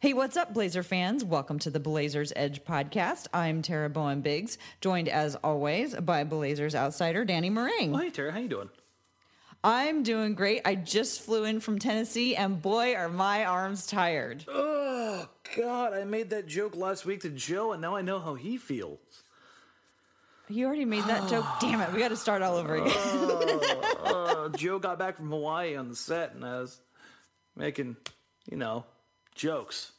Hey, what's up, Blazer fans? Welcome to the Blazers Edge podcast. I'm Tara Bowen Biggs, joined as always by Blazers outsider Danny Marang. Oh, hey, Tara, how you doing? I'm doing great. I just flew in from Tennessee, and boy, are my arms tired. Oh God, I made that joke last week to Joe, and now I know how he feels. You already made that joke. Damn it, we got to start all over again. Uh, Joe got back from Hawaii on the set, and I was making, you know, jokes.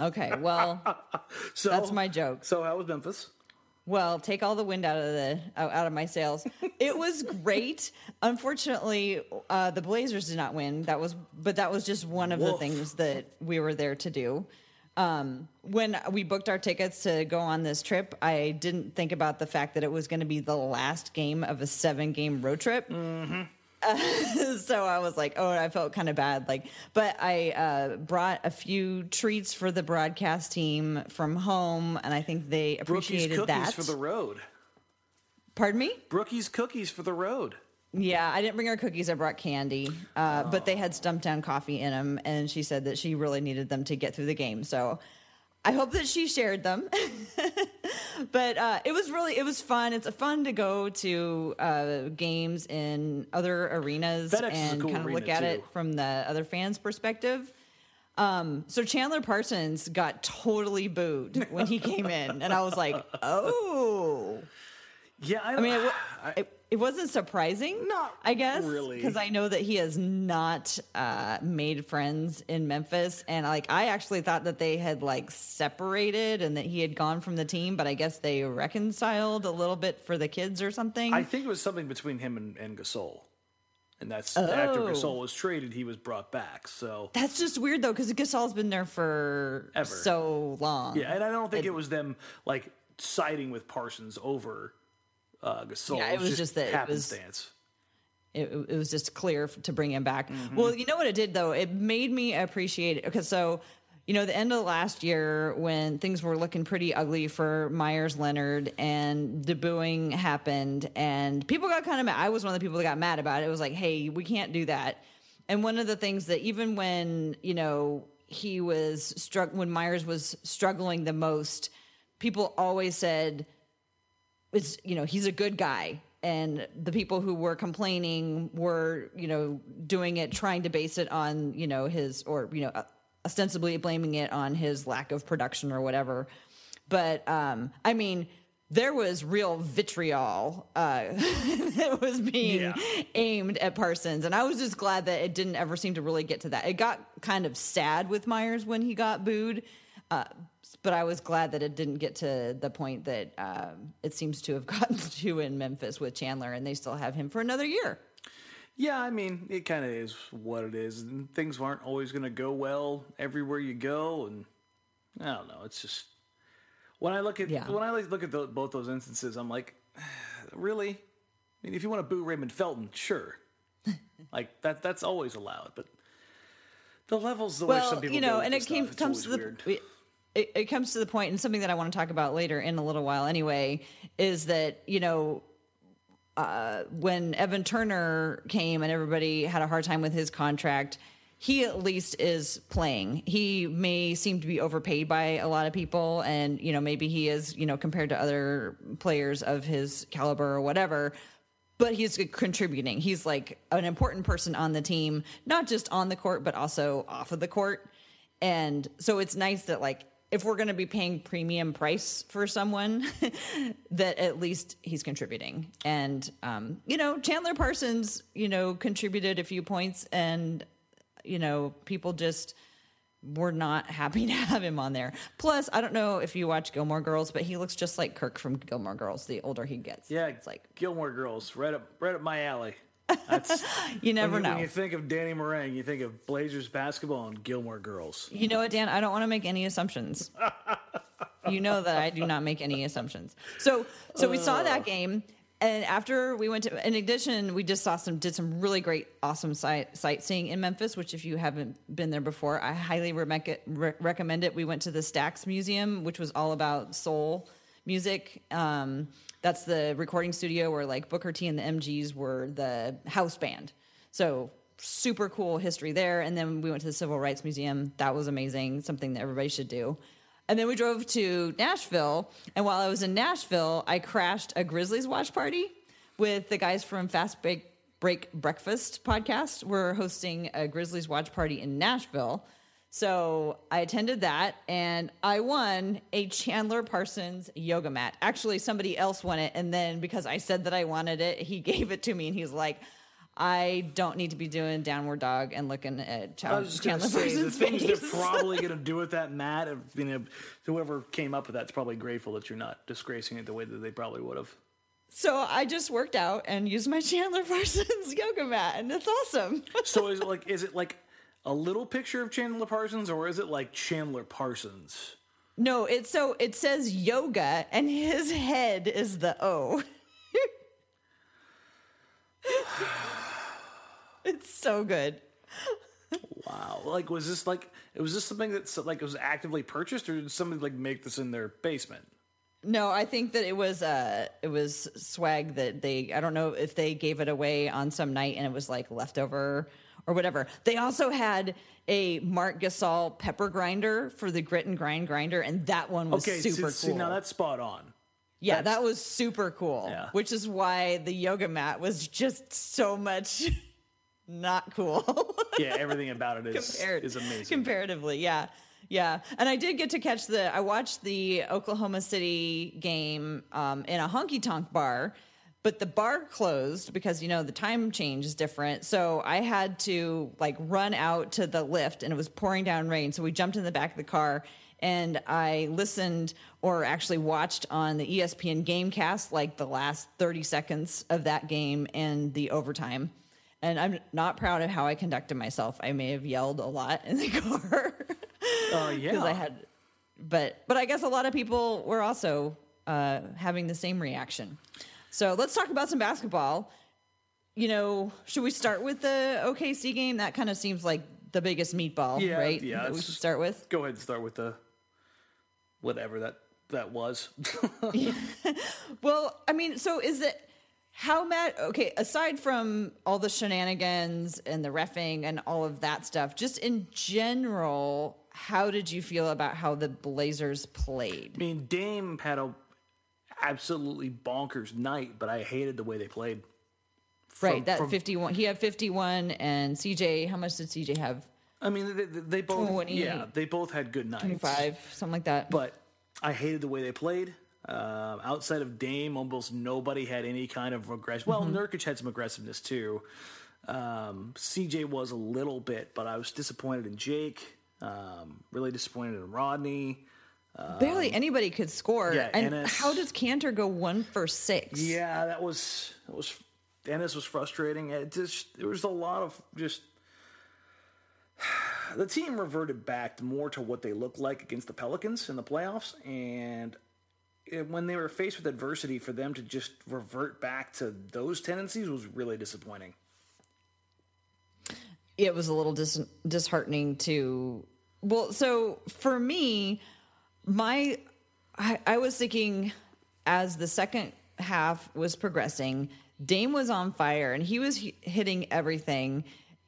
okay, well, So that's my joke. So how was Memphis? Well, take all the wind out of the out of my sails. It was great. Unfortunately, uh, the Blazers did not win. That was, but that was just one of the things that we were there to do. Um, when we booked our tickets to go on this trip, I didn't think about the fact that it was going to be the last game of a seven game road trip. so I was like, oh, I felt kind of bad. Like, but I uh, brought a few treats for the broadcast team from home, and I think they Brookie's appreciated cookies that. for the road. Pardon me? Brookie's cookies for the road. Yeah, I didn't bring her cookies. I brought candy, uh, but they had Stumptown coffee in them, and she said that she really needed them to get through the game. So I hope that she shared them. but uh, it was really it was fun. It's fun to go to uh, games in other arenas FedEx and cool kind of look at too. it from the other fans' perspective. Um, so Chandler Parsons got totally booed when he came in, and I was like, "Oh." Yeah, I, I mean, it, it, it wasn't surprising. Not I guess, really. because I know that he has not uh, made friends in Memphis, and like I actually thought that they had like separated and that he had gone from the team, but I guess they reconciled a little bit for the kids or something. I think it was something between him and, and Gasol, and that's after Oh. Gasol was traded, he was brought back. So That's just weird though, because Gasol's been there for Ever. so long. yeah, and I don't think it, was them like siding with Parsons over uh, Gasol. Yeah, it was just that it was- it, it was just clear to bring him back. Mm-hmm. Well, you know what it did though? It made me appreciate it because so you know the end of last year when things were looking pretty ugly for Meyers Leonard and the booing happened and people got kind of mad. I was one of the people that got mad about it. It was like, hey, we can't do that. And one of the things that even when you know he was struck when Meyers was struggling the most, people always said it's you know he's a good guy and the people who were complaining were you know doing it trying to base it on you know his or you know ostensibly blaming it on his lack of production or whatever but um i mean there was real vitriol uh, that was being Yeah. aimed at Parsons, and I was just glad that it didn't ever seem to really get to that. It got kind of sad with Meyers when he got booed, uh, but I was glad that it didn't get to the point that um, it seems to have gotten to in Memphis with Chandler, and they still have him for another year. Yeah, I mean, it kind of is what it is. And things aren't always going to go well everywhere you go, and I don't know. It's just when I look at Yeah. when I look at tho- both those instances, I'm like, really? I mean, if you want to boo Raymond Felton, sure, like that that's always allowed, but the levels the way some people you know, and it came stuff, comes to the weird. It, it comes to the point, and something that I want to talk about later in a little while. Anyway, is that you know uh, when Evan Turner came and everybody had a hard time with his contract, he at least is playing. He may seem to be overpaid by a lot of people, and you know maybe he is you know compared to other players of his caliber or whatever. But he's contributing. He's like an important person on the team, not just on the court, but also off of the court. And so it's nice that like if we're going to be paying premium price for someone, that at least he's contributing. And um, you know, Chandler Parsons, you know, contributed a few points, and you know, people just were not happy to have him on there. Plus, I don't know if you watch Gilmore Girls, but he looks just like Kirk from Gilmore Girls. The older he gets, Yeah, it's like Gilmore Girls, right up right up my alley. That's you never when you, know. When you think of Danny Moran, you think of Blazers basketball and Gilmore Girls. You know what, Dan? I don't want to make any assumptions. you know that I do not make any assumptions. So, so we saw that game, and after we went to, in addition, we just saw some, did some really great, awesome sight, sightseeing in Memphis. Which, if you haven't been there before, I highly re- re- recommend it. We went to the Stax Museum, which was all about soul music. Um, that's the recording studio where like Booker T and the MGs were the house band. So super cool history there. And then we went to the Civil Rights Museum. That was amazing, something that everybody should do. And then we drove to Nashville. And while I was in Nashville, I crashed a Grizzlies watch party with the guys from Fast Break, Break Breakfast podcast. We're hosting a Grizzlies watch party in Nashville. So I attended that and I won a Chandler Parsons yoga mat. Actually, somebody else won it. And then because I said that I wanted it, he gave it to me and he's like, I don't need to be doing downward dog and looking at Ch- I was just Chandler say the Parsons' things face. they're probably going to do with that mat. I mean, whoever came up with that's probably grateful that you're not disgracing it the way that they probably would have. So I just worked out and used my Chandler Parsons yoga mat, and it's awesome. So is it like is it like a little picture of Chandler Parsons, or is it like Chandler Parsons? no, it's so it says yoga, and his head is the O. it's so good. Wow. Like, was this like was this something that like it was actively purchased, or did somebody like make this in their basement? No, I think that it was uh it was swag that they I don't know if they gave it away on some night and it was like leftover or whatever. They also had a Marc Gasol pepper grinder for the grit and grind grinder and that one was Okay, super see, cool. see, now that's spot on. yeah, that's- that was super cool. Yeah. Which is why the yoga mat was just so much not cool. Yeah, everything about it is compared is amazing. comparatively yeah yeah and i did get to catch the i watched the oklahoma city game um, in a honky tonk bar but the bar closed because you know the time change is different. So i had to like run out to the lift and it was pouring down rain. So we jumped in the back of the car and i listened or actually watched on the espn gamecast like the last 30 seconds of that game and the overtime. And I'm not proud of how I conducted myself. I may have yelled a lot in the car. Uh, yeah, because I had, but but I guess a lot of people were also uh, having the same reaction. So let's talk about some basketball. You know, should we start with the OKC game? That kind of seems like the biggest meatball, Yeah, right? yeah, That we should start with. Go ahead and start with the whatever that that was. Well, I mean, so is it how mad? Okay, aside from all the shenanigans and the refing and all of that stuff, just in general, how did you feel about how the Blazers played? I mean, Dame had a absolutely bonkers night, but I hated the way they played. right, that from- 51. He had 51, and CJ, how much did CJ have? I mean, they, they they both 20, yeah, they both had good nights. 25, something like that. but I hated the way they played. Um, outside of Dame, almost nobody had any kind of aggression. Well, Mm-hmm. Nurkic had some aggressiveness too. Um, CJ was a little bit, but I was disappointed in Jake. Um, really disappointed in Rodney. Barely um, anybody could score. yeah, and Enes- how does Kanter go one for six? Yeah, that was that was Dennis was frustrating. It just there was a lot of just the team reverted back more to what they looked like against the Pelicans in the playoffs, and when they were faced with adversity, for them to just revert back to those tendencies was really disappointing. it was a little dis- disheartening to well so for me my I, I was thinking as the second half was progressing dame was on fire and he was hitting everything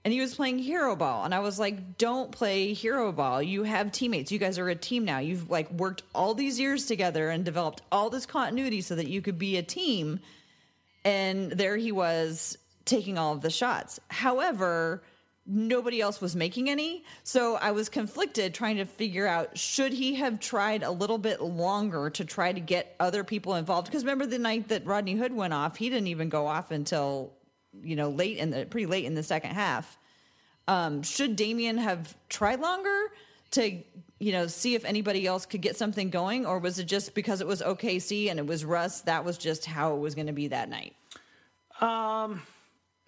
and he was playing hero ball. And i was like don't play hero ball. You have teammates. You guys are a team now. You've like worked all these years together and developed all this continuity so that you could be a team. And there he was taking all of the shots. However, nobody else was making any. So I was conflicted trying to figure out should he have tried a little bit longer to try to get other people involved? Because remember the night that Rodney Hood went off, he didn't even go off until, you know, late in the pretty late in the second half. Um, should Damian have tried longer to, you know, see if anybody else could get something going, or was it just because it was OKC and it was Russ? That was just how it was going to be that night.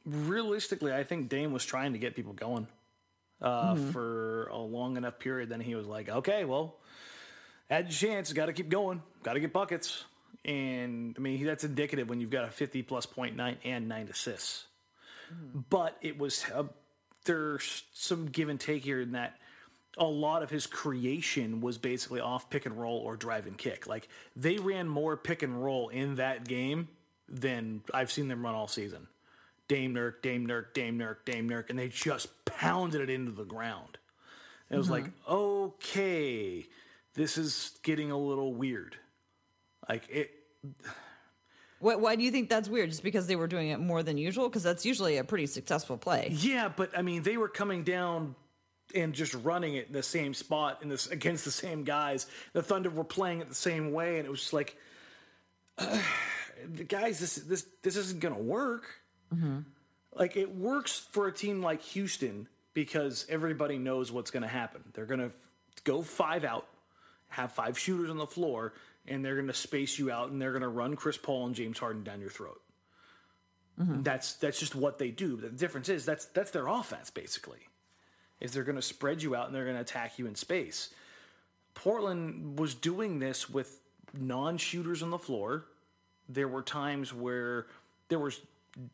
Realistically, I think Dame was trying to get people going uh, for a long enough period. Then he was like, "Okay, well, had your chance. Got to keep going. Got to get buckets." And I mean, that's indicative when you've got a fifty-plus point nine and nine assists. But it was uh, there's some give and take here in that a lot of his creation was basically off pick and roll or drive and kick. Like they ran more pick and roll in that game than I've seen them run all season Dame Nurk, Dame Nurk, Dame Nurk, Dame Nurk, and they just pounded it into the ground. And it was like, okay, this is getting a little weird. Like it. Why, why do you think that's weird? Just because they were doing it more than usual? Because that's usually a pretty successful play. Yeah, but I mean, they were coming down and just running it in the same spot in this against the same guys. The Thunder were playing it the same way, and it was just like, uh, guys, this this this isn't gonna work. Mm-hmm. Like it works for a team like Houston because everybody knows what's going to happen. They're going to go five out, have five shooters on the floor, and they're going to space you out, and they're going to run Chris Paul and James Harden down your throat. Mm-hmm. That's that's just what they do. The difference is that's that's their offense basically. Is they're going to spread you out and they're going to attack you in space. Portland was doing this with non-shooters on the floor. There were times where there was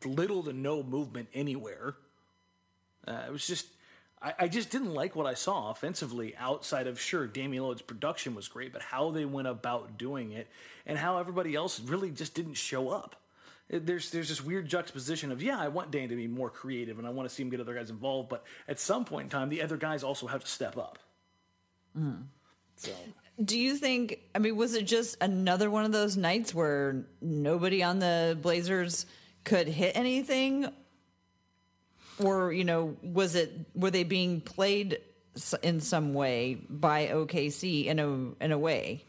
little to no movement anywhere. Uh, it was just, I, I just didn't like what I saw offensively outside of, sure, Damian Lillard's production was great, but how they went about doing it and how everybody else really just didn't show up. It- There's there's this weird juxtaposition of yeah I want Dame to be more creative and I want to see him get other guys involved but at some point in time the other guys also have to step up. So Do you think? I mean, was it just another one of those nights where nobody on the Blazers could hit anything, or you know, was it were they being played in some way by OKC in a in a way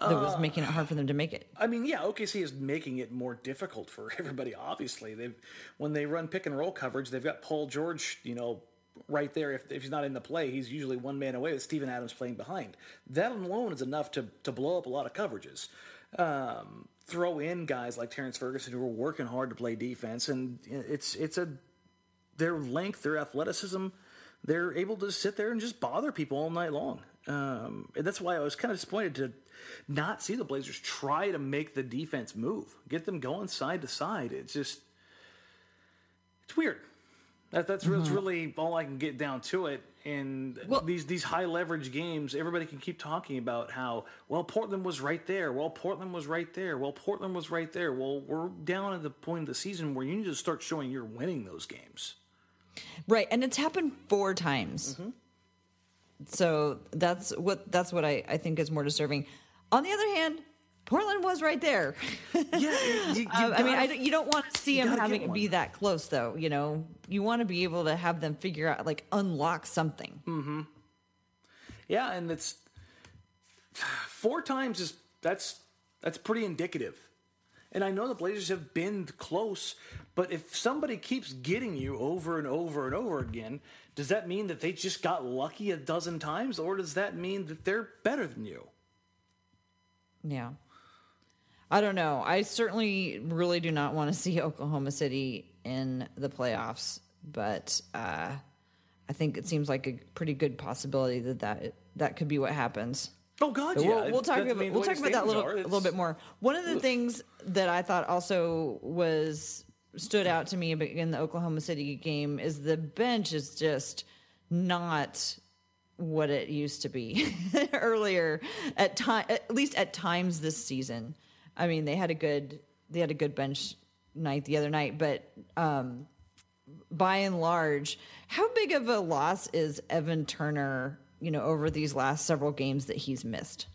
that was making it hard for them to make it? I mean, yeah, OKC is making it more difficult for everybody. Obviously, they've when they run pick and roll coverage, they've got Paul George, you know, right there. If, if he's not in the play, he's usually one man away with Steven Adams playing behind. That alone is enough to to blow up a lot of coverages. Um, throw in guys like Terrance Ferguson who are working hard to play defense, and it's it's a their length, their athleticism, they're able to sit there and just bother people all night long. Um, and that's why I was kind of disappointed to not see the Blazers try to make the defense move, get them going side to side. It's just, it's weird. That, that's, that's mm-hmm. really all I can get down to it. And Well- these these high leverage games, everybody can keep talking about how well Portland was right there. Well, Portland was right there. Well, Portland was right there. Well, we're down at the point of the season where you need to start showing you're winning those games. Right, and it's happened four times. Mm-hmm. So that's what that's what I, I think is more disturbing. On the other hand, Portland was right there. Yeah, you, you Uh, I mean, I, you don't want to see them having it be that close, though. You know, you want to be able to have them figure out, like, unlock something. Mm-hmm. Yeah, and it's four times is that's that's pretty indicative. And I know the Blazers have been close, but if somebody keeps getting you over and over and over again, does that mean that they just got lucky a dozen times, or does that mean that they're better than you? Yeah. I don't know. I certainly really do not want to see Oklahoma City in the playoffs, but uh, I think it seems like a pretty good possibility that that, that could be what happens. Oh God, But yeah. we'll, we'll talk about we'll talk about that a little a little bit more. One of the things that I thought also was stood out to me in the Oklahoma City game is the bench is just not what it used to be earlier at time at least at times this season. I mean, they had a good they had a good bench night the other night, but um by and large, how big of a loss is Evan Turner, you know, over these last several games that he's missed?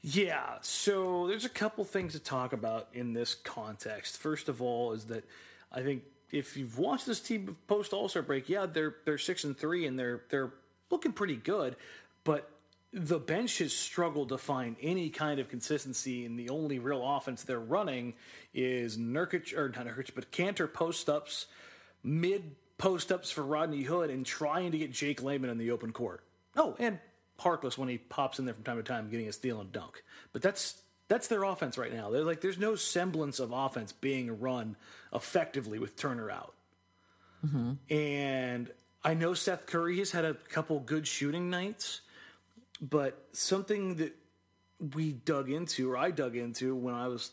Yeah, so there's a couple things to talk about in this context. First of all, is that I think if you've watched this team post All Star break, yeah, they're they're six and three and they're they're looking pretty good, but the bench has struggled to find any kind of consistency, and the only real offense they're running is Nurkic or not Nurkic, but Kanter post ups, mid post ups for Rodney Hood, and trying to get Jake Layman in the open court. Oh, and Harkless when he pops in there from time to time, getting a steal and dunk. But that's that's their offense right now. They're like, there's no semblance of offense being run effectively with Turner out. Mm-hmm. And I know Seth Curry has had a couple good shooting nights, but something that we dug into, or I dug into when I was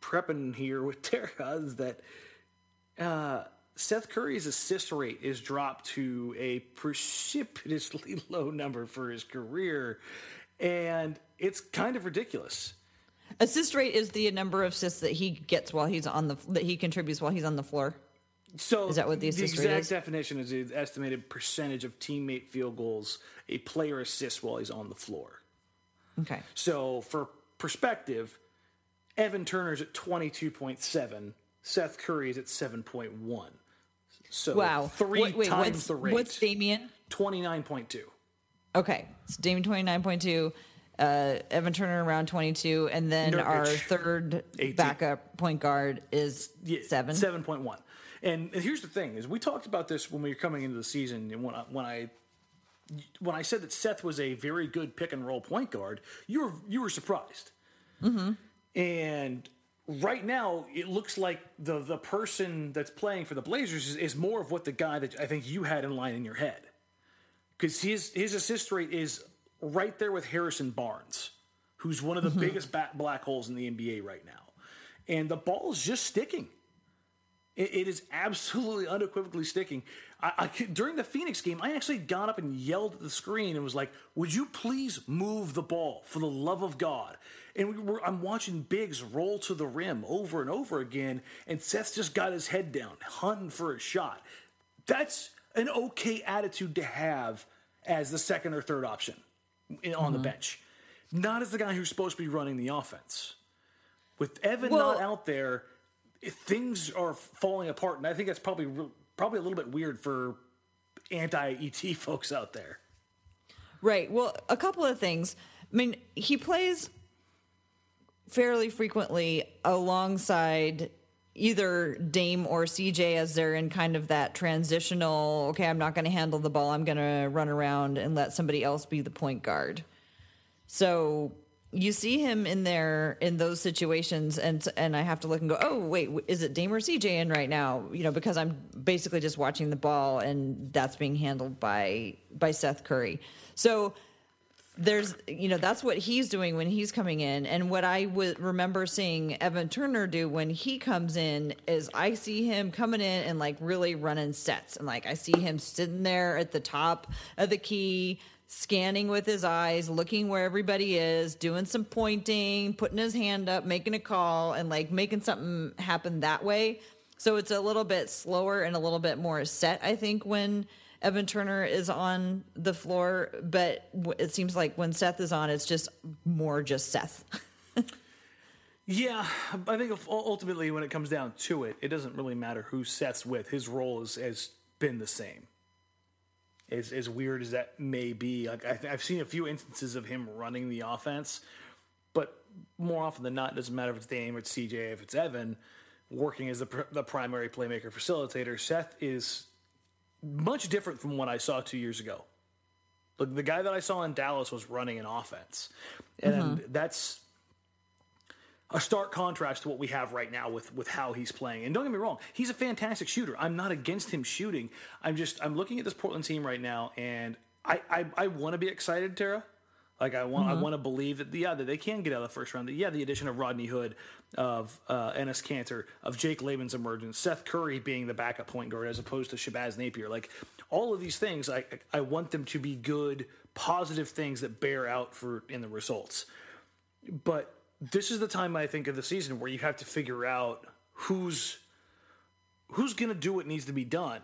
prepping here with Tara, is that uh, Seth Curry's assist rate is dropped to a precipitously low number for his career, and it's kind of ridiculous. Assist rate is the number of assists that he gets while he's on the that he contributes while he's on the floor. So Is that what the the assist rate exact is? definition is the estimated percentage of teammate field goals a player assists while he's on the floor. Okay. So for perspective, Evan Turner's at 22.7, Seth Curry is at 7.1. So Wow. three Wait, wait, times what's, the rate. What's Damian? 29.2. Okay. So Damian 29.2, uh, Evan Turner around 22, and then Nurkic, our third 18. backup point guard is Yeah, seven. Seven point one. And, and here's the thing: is we talked about this when we were coming into the season, and when I, when I when I said that Seth was a very good pick and roll point guard, you were you were surprised. Mm-hmm. And right now, it looks like the the person that's playing for the Blazers is, is more of what the guy that I think you had in line in your head, because his his assist rate is right there with Harrison Barnes, who's one of the biggest ba- black holes in the NBA right now, and the ball is just sticking. It, it is absolutely unequivocally sticking. I, I during the Phoenix game, I actually got up and yelled at the screen and was like, "Would you please move the ball for the love of God?" And we were, I'm watching Biggs roll to the rim over and over again, and Seth's just got his head down, hunting for a shot. That's an okay attitude to have as the second or third option in- on the mm-hmm. bench, not as the guy who's supposed to be running the offense. With Evan Well- not out there, things are falling apart, and I think that's probably probably a little bit weird for anti ET folks out there. Right. Well, a couple of things. I mean, he plays fairly frequently alongside either Dame or CJ as they're in kind of that transitional, okay, I'm not going to handle the ball. I'm going to run around and let somebody else be the point guard. So you see him in there in those situations and and I have to look and go, "Oh, wait, is it Dame or CJ in right now?" You know, because I'm basically just watching the ball and that's being handled by by Seth Curry. So there's you know that's what he's doing when he's coming in and what i would remember seeing evan turner do when he comes in is i see him coming in and like really running sets and like i see him sitting there at the top of the key scanning with his eyes looking where everybody is doing some pointing putting his hand up making a call and like making something happen that way so it's a little bit slower and a little bit more set i think when Evan Turner is on the floor, but it seems like when Seth is on, it's just more just Seth. Yeah, I think ultimately when it comes down to it, it doesn't really matter who Seth's with. His role is, has been the same. As, as weird as that may be, like I, I've seen a few instances of him running the offense, but more often than not, it doesn't matter if it's Dame or it's CJ, if it's Evan, working as the, pr- the primary playmaker facilitator. Seth is much different from what I saw two years ago. Look, the guy that I saw in Dallas was running an offense, and mm-hmm. that's a stark contrast to what we have right now with with how he's playing. And don't get me wrong, he's a fantastic shooter. I'm not against him shooting. I'm just I'm looking at this Portland team right now, and I I, I want to be excited, Tara. Like I want I want to believe that yeah that they can get out of the first round. That, yeah, the addition of Rodney Hood, of uh, Enes Kanter, of Jake Layman's emergence, Seth Curry being the backup point guard as opposed to Shabazz Napier. Like all of these things, I I want them to be good, positive things that bear out for in the results but this is the time I think of the season where you have to figure out who's who's going to do what needs to be done.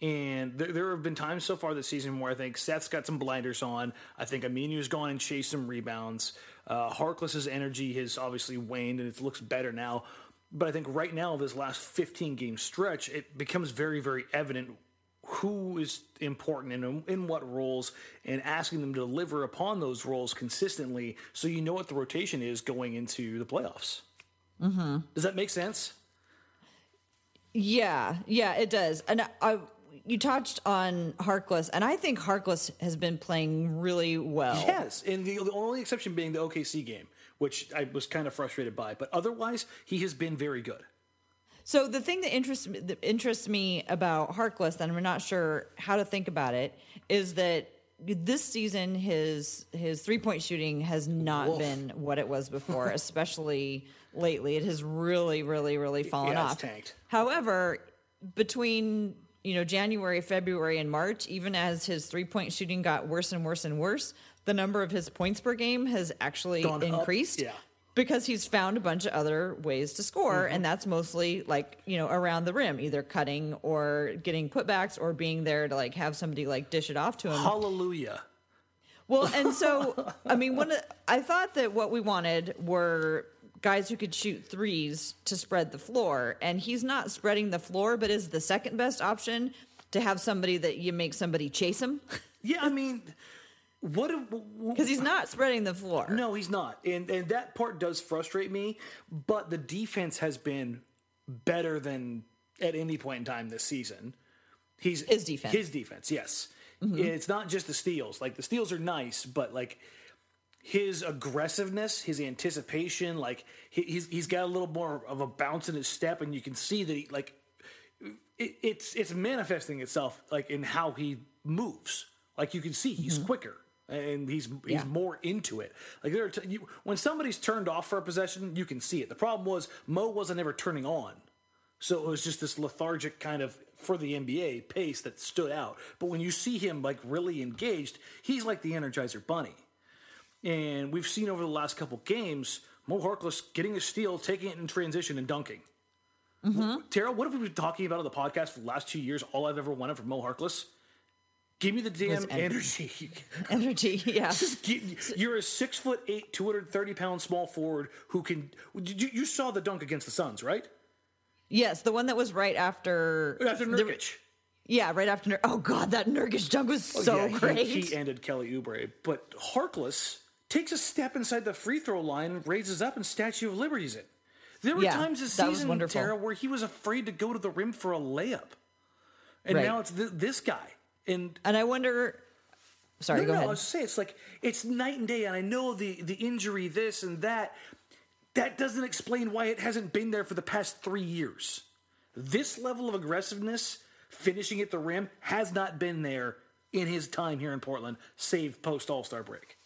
And there, there have been times so far this season where I think Seth's got some blinders on. I think Aminu's gone and chased some rebounds. Uh, Harkless's energy has obviously waned and it looks better now. But I think right now, this last 15 game stretch, it becomes very, very evident who is important and in what roles and asking them to deliver upon those roles consistently so you know what the rotation is going into the playoffs. Mm-hmm. Does that make sense? yeah, yeah, it does. And I, you touched on Harkless, and I think Harkless has been playing really well. Yes, and the, the only exception being the OKC game, which I was kind of frustrated by. But otherwise, he has been very good. So the thing that interests me, that interests me about Harkless, and I'm not sure how to think about it, is that this season his his three point shooting has not been what it was before, especially lately. It has really, really, really fallen Yeah, off. tanked. However, between you know January, February, and March, even as his three point shooting got worse and worse and worse, the number of his points per game has actually Gone up, increased. yeah. Because he's found a bunch of other ways to score Mm-hmm. and that's mostly like you know around the rim either cutting or getting putbacks or being there to like have somebody like dish it off to him Hallelujah. well and so i mean one of, i thought that what we wanted were guys who could shoot threes to spread the floor and he's not spreading the floor but is the second best option to have somebody that you make somebody chase him Yeah, I mean, what? because he's not spreading the floor No, he's not, and and that part does frustrate me. But the defense has been better than at any point in time this season. He's His defense. His defense, yes. Mm-hmm. It's not just the steals. Like the steals are nice, but like his aggressiveness, his anticipation, like he's he's got a little more of a bounce in his step, and you can see that he like it, it's it's manifesting itself like in how he moves. Like you can see he's mm-hmm. quicker and he's he's Mm-hmm. Yeah. more into it. Like there are t- you, when somebody's turned off for a possession, you can see it. The problem was Mo wasn't ever turning on, so it was just this lethargic kind of for the NBA pace that stood out. But when you see him like really engaged, he's like the Energizer Bunny. And we've seen over the last couple games Mo Harkless getting a steal, taking it in transition, and dunking. Tara, what have we been talking about on the podcast for the last two years? All I've ever wanted from Mo Harkless? Give me the damn energy. energy yeah Just get- you're a six foot eight, 230 pound small forward who can. You, you saw the dunk against the Suns, right? yes the one that was right after After the- Nurkic. Yeah, right after. Nur- oh God, that Nurkic dunk was oh, so Oh, Yeah, great. He, ended Kelly Oubre, but Harkless takes a step inside the free throw line, raises up, and Statue of Liberty's it. There were Yeah, times this season. Tara, where he was afraid to go to the rim for a layup, and Right. now it's th- this guy. And and I wonder. Sorry, no, go no, ahead. I was say it's like it's night and day, and I know the the injury, this and that. That doesn't explain why it hasn't been there for the past three years. This level of aggressiveness, finishing at the rim, has not been there in his time here in Portland, save post All Star break.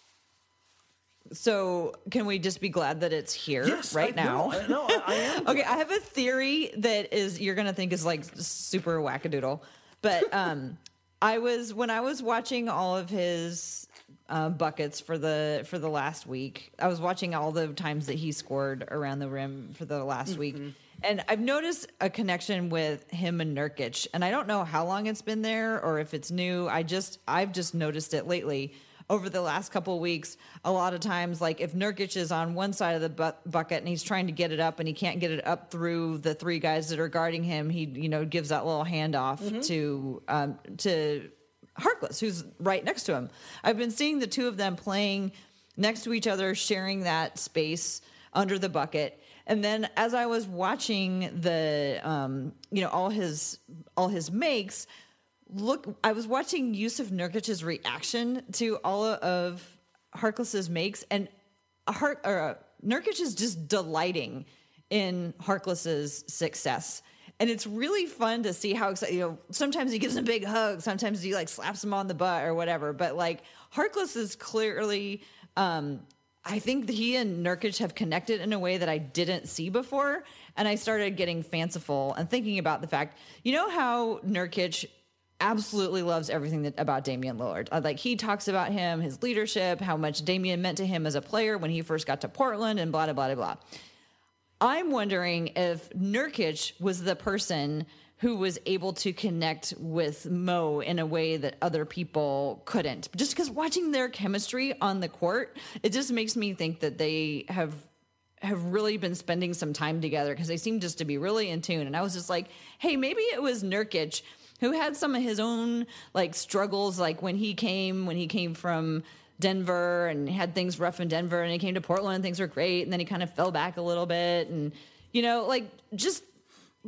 so, can we just be glad that it's here Yes, right I, now? No, no, I, I am. okay, I have a theory that is you're gonna think is like super wackadoodle, but um, I was when I was watching all of his uh, buckets for the for the last week. I was watching all the times that he scored around the rim for the last week, and I've noticed a connection with him and Nurkic. And I don't know how long it's been there or if it's new. I just I've just noticed it lately over the last couple of weeks, a lot of times, like if Nurkic is on one side of the bu- bucket and he's trying to get it up and he can't get it up through the three guys that are guarding him, he you know gives that little handoff to um, to Harkless, who's right next to him. I've been seeing the two of them playing next to each other, sharing that space under the bucket. And then as I was watching the um, you know all his all his makes, look I was watching Jusuf Nurkic's reaction to all of Harkless's makes and Hark or uh, Nurkic is just delighting in Harkless's success. And it's really fun to see how excited, you know, sometimes he gives him a big hug, sometimes he like slaps him on the butt or whatever. But like Harkless is clearly, um, I think he and Nurkic have connected in a way that I didn't see before. And I started getting fanciful and thinking about the fact, you know, how Nurkic absolutely loves everything that, about Damian Lillard. Uh, Like he talks about him, his leadership, how much Damian meant to him as a player when he first got to Portland, and blah blah blah blah. I'm wondering if Nurkic was the person who was able to connect with Mo in a way that other people couldn't. Just because watching their chemistry on the court, it just makes me think that they have have really been spending some time together because they seem just to be really in tune. And I was just like, hey, maybe it was Nurkic who had some of his own like struggles, like when he came when he came from Denver and had things rough in Denver and he came to Portland, and things were great, and then he kind of fell back a little bit. And, you know, like just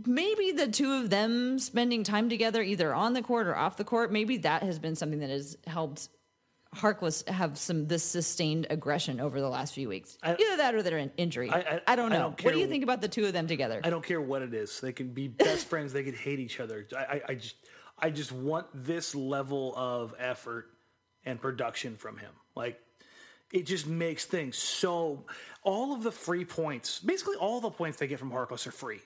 maybe the two of them spending time together, either on the court or off the court, maybe that has been something that has helped Harkless have some this sustained aggression over the last few weeks. I- Either that or their in- injury. I- I, I- don't know. don't what do you think about the two of them together? I don't care what it is. They can be best friends. They could hate each other. I, I, I just, I just want this level of effort and production from him. Like, it just makes things so. All of the free points, basically all the points they get from Harkless are free.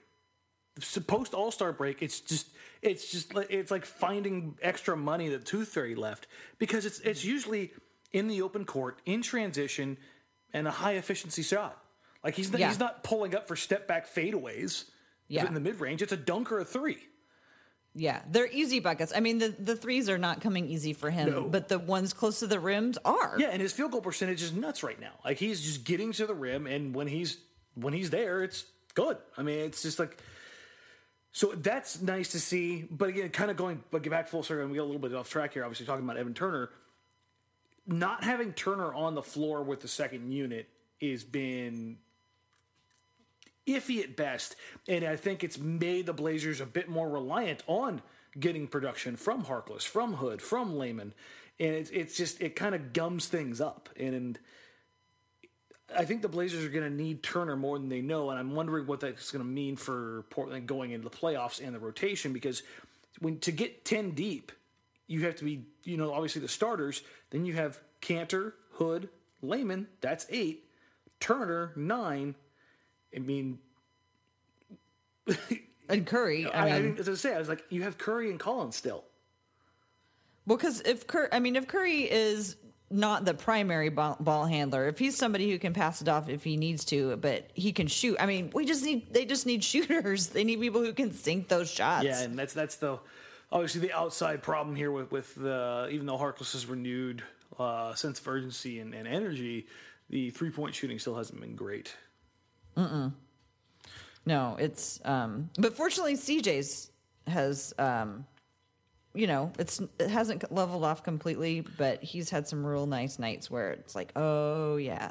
Post All Star break, it's just, it's just, it's like finding extra money that Tooth Fairy left because it's, it's usually in the open court in transition and a high efficiency shot. Like he's not, Yeah. he's not pulling up for step back fadeaways Yeah. in the mid range. It's a dunk or a three. Yeah, they're easy buckets. I mean, the, the threes are not coming easy for him, No. but the ones close to the rims are. Yeah, and his field goal percentage is nuts right now. Like he's just getting to the rim, and when he's when he's there, it's good. I mean, it's just like so that's nice to see. But again, kind of going, but get back full circle, and we got a little bit off track here. Obviously, talking about Evan Turner, not having Turner on the floor with the second unit has been iffy at best, and I think it's made the Blazers a bit more reliant on getting production from Harkless, from Hood, from Layman, and it's it's just it kind of gums things up, and I think the Blazers are going to need Turner more than they know, and I'm wondering what that's going to mean for Portland going into the playoffs and the rotation because when to get ten deep, you have to be you know obviously the starters, then you have Kanter, Hood, Layman, that's eight, Turner nine. I mean, And Curry, I, I, I mean, as I say, I was like, you have Curry and Collins still. well, because if Curry, I mean, if Curry is not the primary ball, ball handler, if he's somebody who can pass it off if he needs to, but he can shoot. I mean, we just need they just need shooters. They need people who can sink those shots. Yeah, and that's that's the obviously the outside problem here with with the even though Harkless has renewed uh, sense of urgency and, and energy, the three point shooting still hasn't been great. Mm. No, it's um but fortunately CJ's has um you know, it's it hasn't leveled off completely, but he's had some real nice nights where it's like, "Oh, yeah."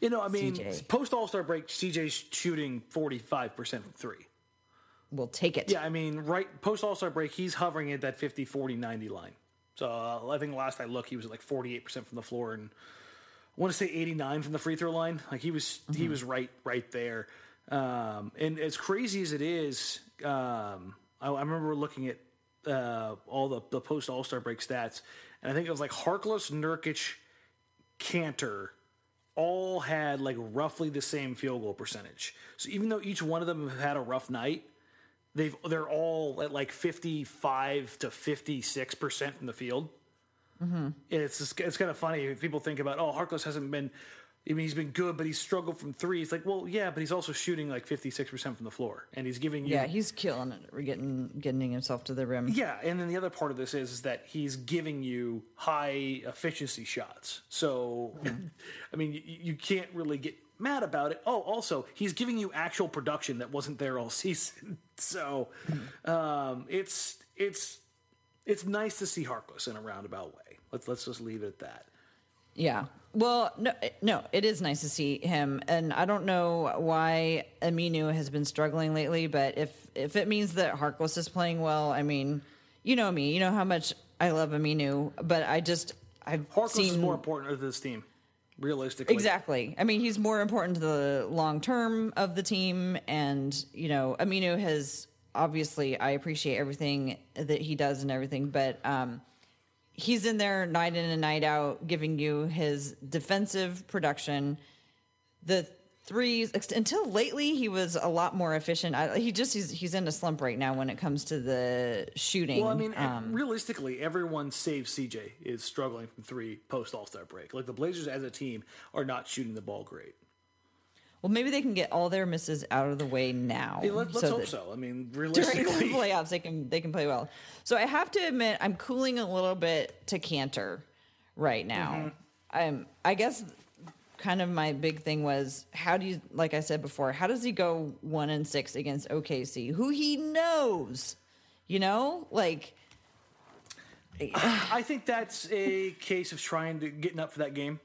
You know, I mean, CJ. post All Star break, CJ's shooting forty five percent from three. We'll take it. Yeah, I mean, right post All Star break, he's hovering at that 50, 40, 90 line. So uh, I think last I looked, he was at like forty eight percent from the floor, and I want to say eighty nine from the free throw line. Like he was, he was right, right there. Um, and as crazy as it is, um, I, I remember looking at uh, all the the post All Star break stats, and I think it was like Harkless, Nurkic, Kanter all had like roughly the same field goal percentage. So even though each one of them have had a rough night, they've they're all at like 55 to 56 percent from the field. Mm-hmm. It's just, it's kind of funny if people think about oh Harkless hasn't been. I mean, he's been good, but he's struggled from three. It's like, well, yeah, but he's also shooting like fifty six percent from the floor, and he's giving you Yeah, he's killing it. We're getting getting himself to the rim. yeah, and then the other part of this is, is that he's giving you high efficiency shots. So, I mean, you, you can't really get mad about it. Oh, also, he's giving you actual production that wasn't there all season. So, um, it's it's it's nice to see Harkless in a roundabout way. Let's let's just leave it at that. Yeah. Well, no, no, it is nice to see him, and I don't know why Aminu has been struggling lately, but if if it means that Harkless is playing well, I mean, you know me, you know how much I love Aminu, but I just I've Harkless seen is more important to this team, realistically. Exactly. I mean, he's more important to the long term of the team. And, you know, Aminu has obviously, I appreciate everything that he does and everything, but um, he's in there night in and night out, giving you his defensive production. The threes, until lately, he was a lot more efficient. I, he just, he's, he's in a slump right now when it comes to the shooting. Well, I mean, Um, realistically, everyone save CJ is struggling from three post All Star break. Like the Blazers as a team are not shooting the ball great. Well, maybe they can get all their misses out of the way now. Hey, let, us so hope so. I mean, during realistically, the playoffs they can they can play well. So I have to admit I'm cooling a little bit to Kanter right now. Mm-hmm. I'm I guess kind of my big thing was how do you like I said before, how does he go one and six against OKC, who he knows? You know? Like I think that's a case of trying to getting up for that game.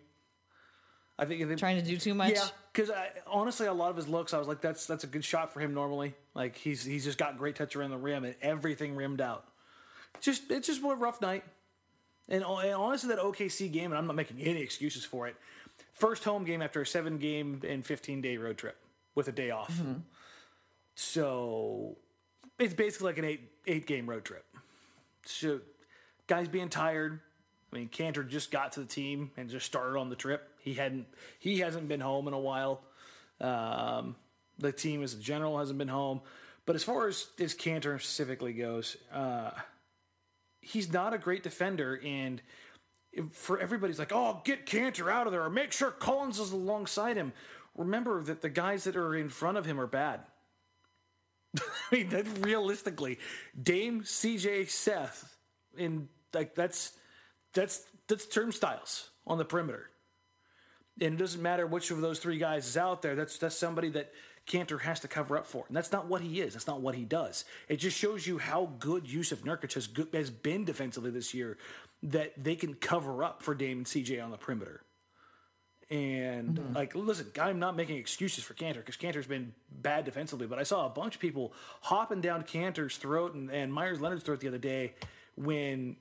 I think they, trying to do too much. yeah, because honestly, a lot of his looks, I was like, that's that's a good shot for him normally. Like he's he's just got great touch around the rim and everything rimmed out. Just it's just a rough night. And, and honestly, that OKC game, and I'm not making any excuses for it. First home game after a seven game and 15 day road trip with a day off. Mm-hmm. So it's basically like an eight eight game road trip. So guys being tired. I mean, Kanter just got to the team and just started on the trip. He hadn't he hasn't been home in a while. Um, the team as a general hasn't been home. But as far as as Kanter specifically goes, uh, he's not a great defender and for everybody's like, oh, get Kanter out of there or make sure Collins is alongside him. remember that the guys that are in front of him are bad. I mean, that realistically, Dame, CJ, Seth, and like that's that's that's turnstiles on the perimeter. And it doesn't matter which of those three guys is out there. That's that's somebody that Kanter has to cover up for, and that's not what he is. That's not what he does. It just shows you how good Jusuf Nurkic has good, has been defensively this year. That they can cover up for Dame and CJ on the perimeter. And mm-hmm. like, listen, I'm not making excuses for Kanter because Kanter's been bad defensively, but I saw a bunch of people hopping down Kanter's throat and, and Meyers Leonard's throat the other day when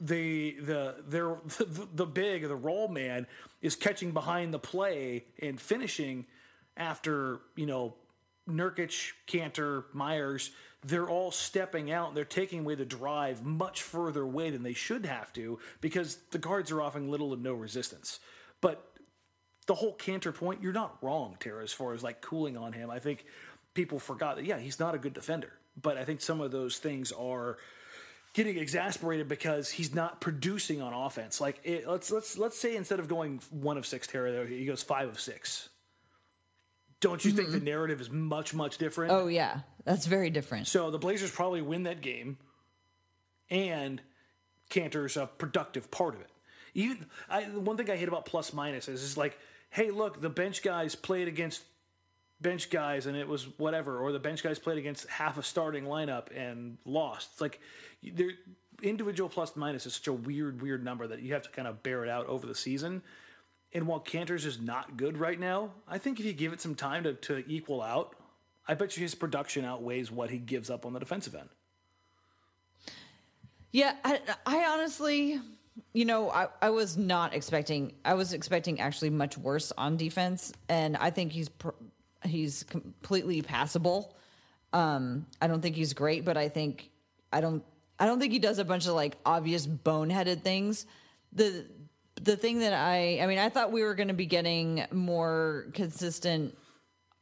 the the their the, the big the roll man is catching behind the play and finishing after you know Nurkic, Kanter, Meyers, they're all stepping out. They're taking away the drive much further away than they should have to because the guards are offering little and no resistance. But the whole Kanter point, you're not wrong, Tara, as far as like cooling on him. I think people forgot that, yeah, he's not a good defender. But I think some of those things are getting exasperated because he's not producing on offense. Like it, let's let's let's say instead of going one of six, Tara, he goes five of six. Don't you mm-hmm. think the narrative is much much different? Oh yeah, that's very different. So the Blazers probably win that game, and Kanter's a productive part of it. Even I, one thing I hate about plus minus is, is like, hey, look, the bench guys played against bench guys and it was whatever, or the bench guys played against half a starting lineup and lost. It's like their individual plus minus is such a weird, weird number that you have to kind of bear it out over the season. And while Kanter's is not good right now, I think if you give it some time to, to equal out, I bet you his production outweighs what he gives up on the defensive end. Yeah, I, I honestly, you know, I, I was not expecting. I was expecting actually much worse on defense, and I think he's he's completely passable. Um, I don't think he's great, but I think I don't I don't think he does a bunch of like obvious boneheaded things. The the thing that I I mean, I thought we were going to be getting more consistent.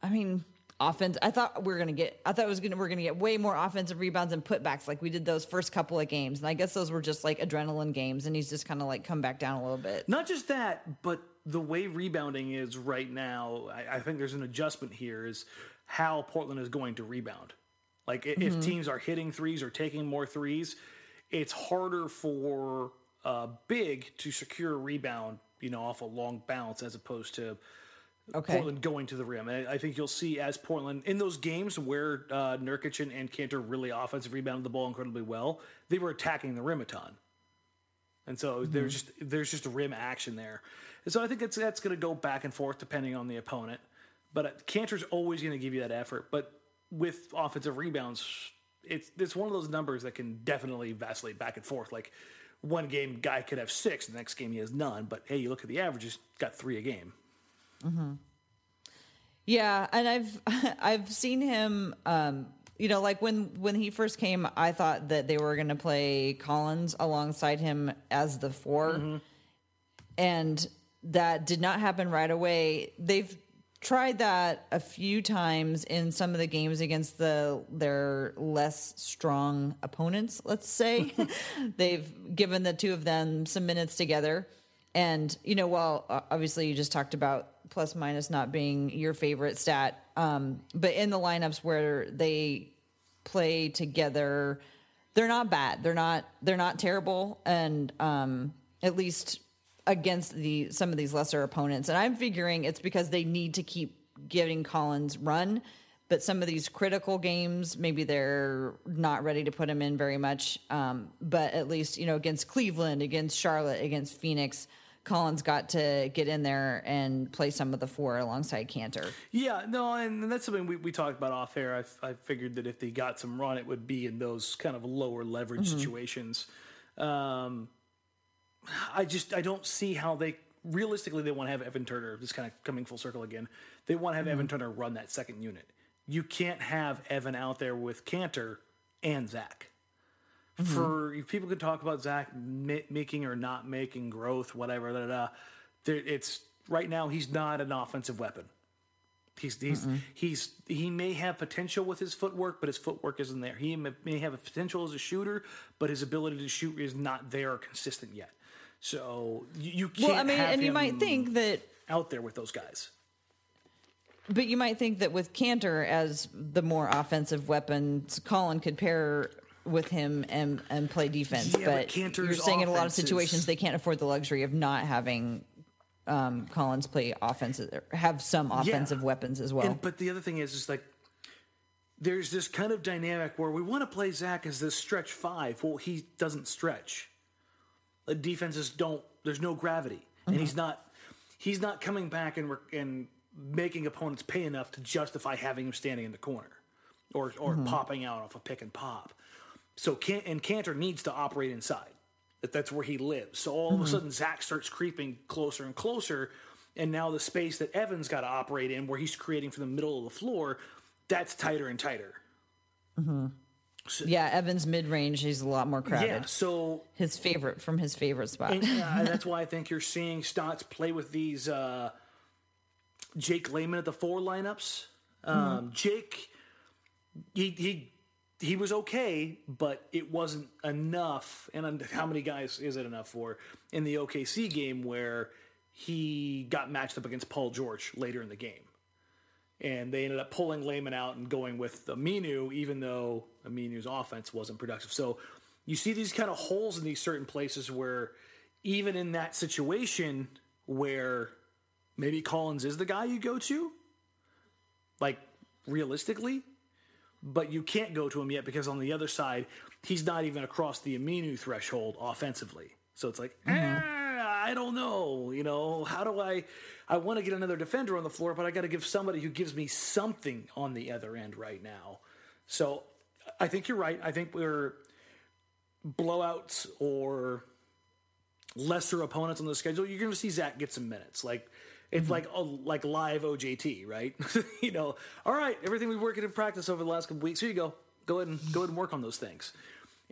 I mean, offense. I thought we were going to get. I thought it was going to we're going to get way more offensive rebounds and putbacks like we did those first couple of games. And I guess those were just like adrenaline games, and he's just kind of like come back down a little bit. Not just that, but the way rebounding is right now, I, I think there's an adjustment here. Is how Portland is going to rebound. Like mm-hmm. if teams are hitting threes or taking more threes, it's harder for uh, big to secure a rebound, you know, off a long bounce as opposed to okay. Portland going to the rim. And I think you'll see as Portland in those games where uh, Nurkic and, and Kanter really offensive rebounded the ball incredibly well, they were attacking the rim a ton. And so mm-hmm. there's just there's just a rim action there. And so I think that's that's going to go back and forth depending on the opponent. But Kanter's always going to give you that effort. But with offensive rebounds, it's it's one of those numbers that can definitely vacillate back and forth. Like one game, guy could have six, the next game he has none. But hey, you look at the averages, got three a game. Mm-hmm. Yeah, and I've I've seen him. Um, you know, like when when he first came, I thought that they were going to play Collins alongside him as the 4 mm-hmm. and that did not happen right away. They've tried that a few times in some of the games against the their less strong opponents. Let's say they've given the two of them some minutes together, and you know, while obviously you just talked about plus minus not being your favorite stat. Um, but in the lineups where they play together, they're not bad. They're not they're not terrible, and um, at least against the some of these lesser opponents. And I'm figuring it's because they need to keep giving Collins run. But some of these critical games, maybe they're not ready to put him in very much. Um, but at least you know against Cleveland, against Charlotte, against Phoenix Collins got to get in there and play some of the four alongside Kanter. Yeah, no, and that's something we, we talked about off air. I, I figured that if they got some run, it would be in those kind of lower leverage mm-hmm. situations. Um, I just I don't see how they realistically they want to have Evan Turner. Just kind of coming full circle again. They want to have mm-hmm. Evan Turner run that second unit. You can't have Evan out there with Kanter and Zach. Mm-hmm. For if people could talk about Zach making or not making growth, whatever, da, da, da, it's right now he's not an offensive weapon. He's he's mm he's he may have potential with his footwork, but his footwork isn't there. He may have a potential as a shooter, but his ability to shoot is not there or consistent yet. So you, you can't. Well, I mean, and you might think that out there with those guys. But you might think that with Kanter as the more offensive weapons, Colin could pair with him and and play defense. Yeah, but but you're saying in a lot of situations they can't afford the luxury of not having um, Collins play offensive, have some offensive weapons as well. And, but the other thing is, is like there's this kind of dynamic where we want to play Zach as this stretch five. Well, he doesn't stretch. Defenses don't. There's no gravity, and he's mm-hmm. not. He's not coming back and re- and making opponents pay enough to justify having him standing in the corner, or or mm-hmm. popping out off a pick and pop. So can and Kanter needs to operate inside. That that's where he lives. So all of a mm-hmm. sudden Zach starts creeping closer and closer, and now the space that Evans got to operate in, where he's creating from the middle of the floor, that's tighter and tighter. Yeah, Evans mid range, he's a lot more crowded. Yeah. So His favorite from his favorite spot. and, uh, that's why I think you're seeing Stotts play with these uh, Jake Layman at the four lineups. Um, Jake, he he he was okay, but it wasn't enough. And how many guys is it enough for in the OKC game where he got matched up against Paul George later in the game? And they ended up pulling Layman out and going with Aminu, even though Aminu's offense wasn't productive. So you see these kind of holes in these certain places where, even in that situation where maybe Collins is the guy you go to, like realistically, but you can't go to him yet because on the other side, he's not even across the Aminu threshold offensively. So it's like, eh, I don't know. You know, how do I? I want to get another defender on the floor, but I got to give somebody who gives me something on the other end right now. So I think you're right. I think we're blowouts or lesser opponents on the schedule. You're going to see Zach get some minutes. Like it's mm-hmm. like oh, like live OJT, right? you know, all right, everything we've worked in practice over the last couple weeks. Here you go. Go ahead and go ahead and work on those things.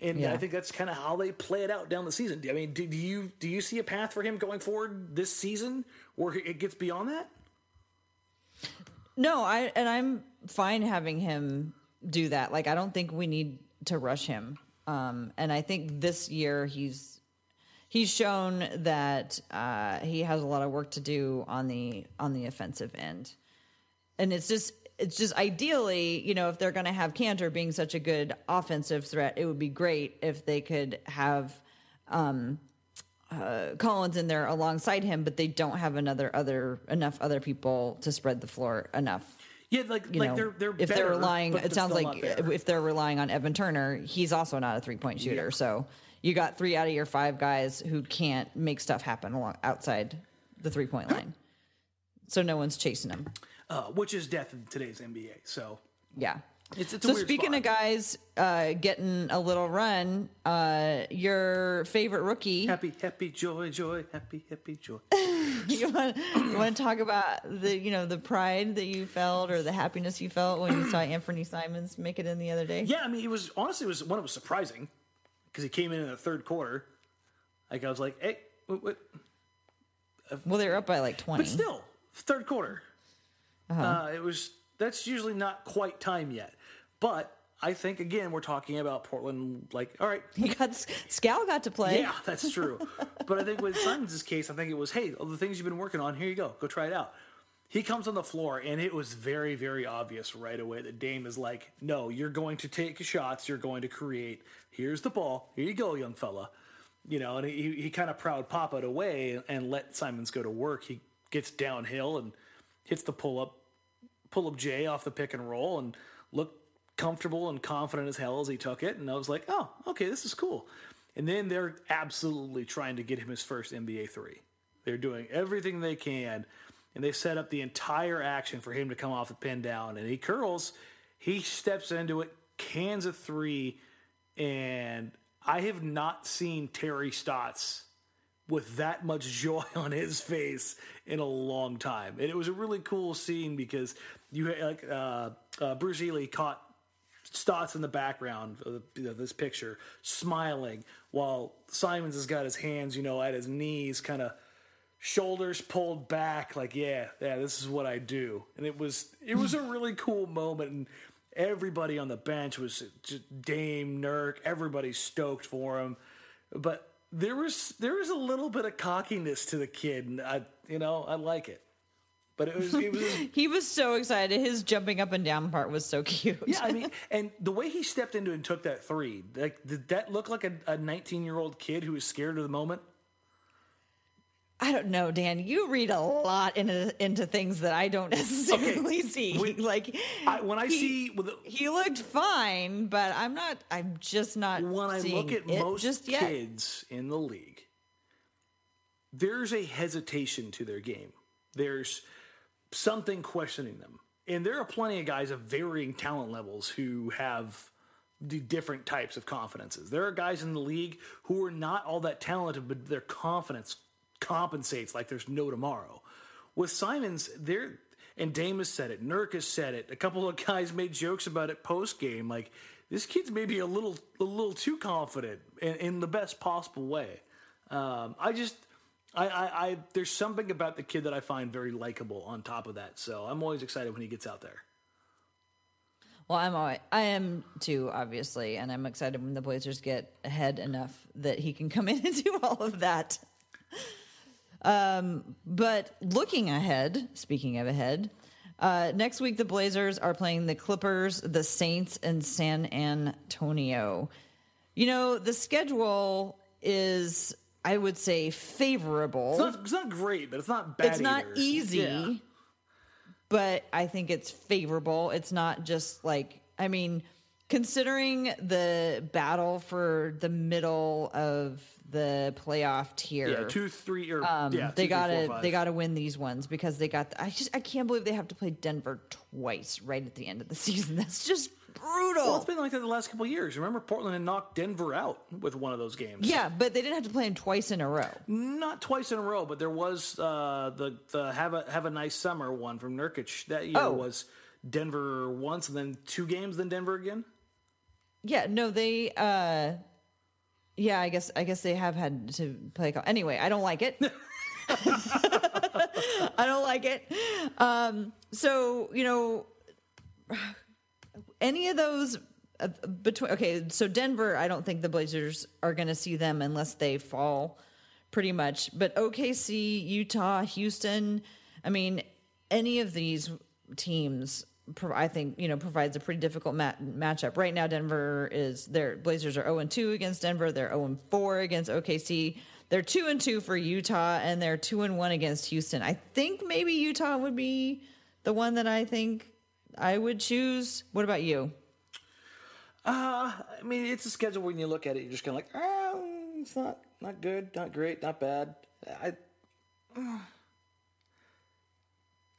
And Yeah. I think that's kind of how they play it out down the season. I mean, do, do you do you see a path for him going forward this season where it gets beyond that? No, I and I'm fine having him do that. Like I don't think we need to rush him. Um, and I think this year he's he's shown that uh, he has a lot of work to do on the on the offensive end. And it's just it's just ideally, you know, if they're going to have Kanter being such a good offensive threat, it would be great if they could have um, uh, Collins in there alongside him, but they don't have another other enough other people to spread the floor enough. Yeah, like You like know, they're they're if better, they're relying, it sounds like if they're relying on Evan Turner, he's also not a three point shooter. Yeah. So you got three out of your five guys who can't make stuff happen along, outside the three point line. So no one's chasing him. Uh, which is death in today's NBA. So Yeah. It's- it's so speaking spot. of guys uh, getting a little run, uh, your favorite rookie. happy, happy, joy, joy, happy, happy, joy. you want you want to talk about the you know the pride that you felt or the happiness you felt when you saw Anthony Simons make it in the other day? Yeah, I mean, it was honestly it was one. It was surprising because he came in in the third quarter. Like I was like, hey, what, what? Well, they were up by like twenty. but still, third quarter. Uh-huh. uh it was that's usually not quite time yet, but I think again we're talking about Portland. Like, all right, He got Skal got to play. yeah, that's true. but I think with Simons' case, I think it was, hey, all the things you've been working on, here you go, go try it out. He comes on the floor, and it was very, very obvious right away that Dame is like, no, you're going to take shots, you're going to create. Here's the ball, here you go, young fella. You know, and he, he kind of proud pop it away and let Simons go to work. He gets downhill and hits the pull up, pull up J off the pick and roll, and looked comfortable and confident as hell as he took it. And I was like, oh, okay, this is cool. And then they're absolutely trying to get him his first NBA three. They're doing everything they can, and they set up the entire action for him to come off the pin down. And he curls, he steps into it, cans a three, and I have not seen Terry Stotts with that much joy on his face in a long time. And it was a really cool scene because you like uh, uh, Bruce Ely caught Stotts in the background of you know, this picture, smiling, while Simons has got his hands, you know, at his knees, kind of shoulders pulled back, like, yeah, yeah, this is what I do. And it was it was a really cool moment, and everybody on the bench was just Dame, Nurk, everybody stoked for him, but there was there was a little bit of cockiness to the kid, and I, you know, I like it. But it was it was he was so excited. His jumping up and down part was so cute. yeah. I mean, and the way he stepped into and took that three, like did that look like a 19 year old kid who was scared of the moment? I don't know, Dan. You read a lot into into things that I don't necessarily Okay, see. like I, when I he- see the- he looked fine, but I'm not. I'm just not. when I look at most just yet. kids in the league, there's a hesitation to their game. There's something questioning them. And there are plenty of guys of varying talent levels who have the different types of confidences. There are guys in the league who are not all that talented, but their confidence compensates like there's no tomorrow. With Simons, there and Dame has said it, Nurk has said it. A couple of guys made jokes about it post game, like this kid's maybe a little a little too confident in, in the best possible way. Um, I just I, I, I there's something about the kid that I find very likable on top of that. So I'm always excited when he gets out there. Well, I'm always, I am too, obviously, and I'm excited when the Blazers get ahead enough that he can come in and do all of that. Um, but looking ahead, speaking of ahead, uh, next week the Blazers are playing the Clippers, the Saints, and San Antonio. You know, the schedule is, I would say, favorable. It's not, it's not great, but it's not bad. it's not either. easy, Yeah. but I think it's favorable. It's not just like I mean, considering the battle for the middle of the playoff tier. Yeah, two, three, or um, yeah, they gotta four, they gotta win these ones because they got. I just I can't believe they have to play Denver twice right at the end of the season. That's just brutal. Well, it's been like that the last couple of years. Remember, Portland had knocked Denver out with one of those games. yeah, but they didn't have to play them twice in a row. not twice in a row, but there was uh, the the have a have a nice summer one from Nurkic that year Oh. was Denver once and then two games, then Denver again. Yeah, no, they. uh Yeah, I guess I guess they have had to play. call- Anyway, I don't like it. I don't like it. Um So you know, any of those uh, between. Okay, so Denver, I don't think the Blazers are going to see them unless they fall, pretty much. But OKC, Utah, Houston. I mean, any of these teams I think you know provides a pretty difficult mat- matchup. Right now, Denver is their Blazers are zero and two against Denver. They're zero and four against OKC. They're two and two for Utah, and they're two and one against Houston. I think maybe Utah would be the one that I think I would choose. What about you? Uh, I mean, it's a schedule when you look at it, you're just kind of like, oh, it's not not good, not great, not bad. I,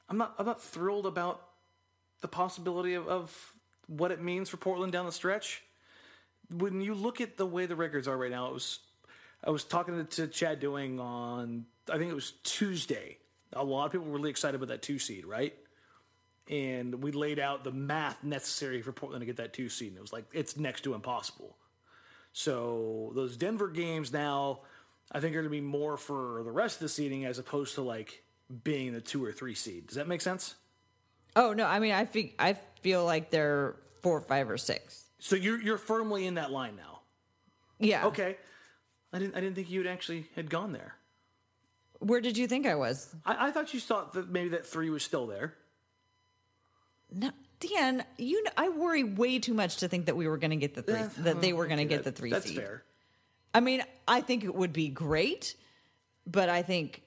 I'm not I'm not thrilled about the possibility of, of what it means for Portland down the stretch. When you look at the way the records are right now, it was I was talking to, to Chad doing on I think it was Tuesday. A lot of people were really excited about that two seed, right? and we laid out the math necessary for Portland to get that two seed. And it was like it's next to impossible. So those Denver games now, I think are going to be more for the rest of the seeding as opposed to like being the two or three seed. Does that make sense? Oh no, I mean I feel I feel like they're four, five, or six. So you're you're firmly in that line now. Yeah. Okay. I didn't I didn't think you'd actually had gone there. Where did you think I was? I, I thought you thought that maybe that three was still there. No, Dan, you know, I worry way too much to think that we were going to get the three, that they were going to get the three That's seed. fair. I mean, I think it would be great, but I think,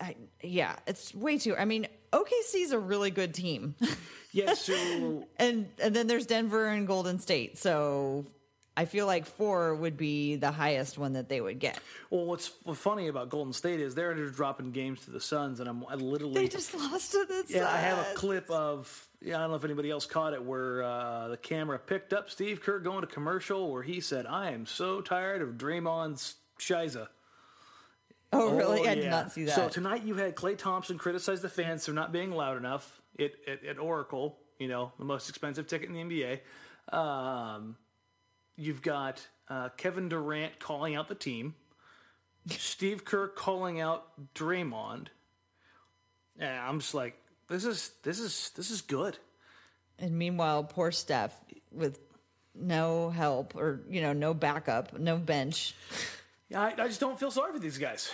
I, yeah, it's way too. I mean, OKC is a really good team, Yeah. So and and then there's Denver and Golden State. So I feel like four would be the highest one that they would get. well, what's funny about Golden State is they're just dropping games to the Suns, and I'm I literally They just lost to the Suns. Yeah, I have a clip of yeah, I don't know if anybody else caught it where uh, the camera picked up Steve Kerr going to commercial where he said, "I am so tired of Draymond's shiza." Oh, really? Oh, I did yeah. not see that. So tonight you had Klay Thompson criticize the fans for not being loud enough at, at, at Oracle, you know, the most expensive ticket in the NBA. Um, you've got uh, Kevin Durant calling out the team, Steve Kerr calling out Draymond. And I'm just like, this is this is this is good. And meanwhile, poor Steph with no help or you know no backup, no bench. Yeah, I, I just don't feel sorry for these guys,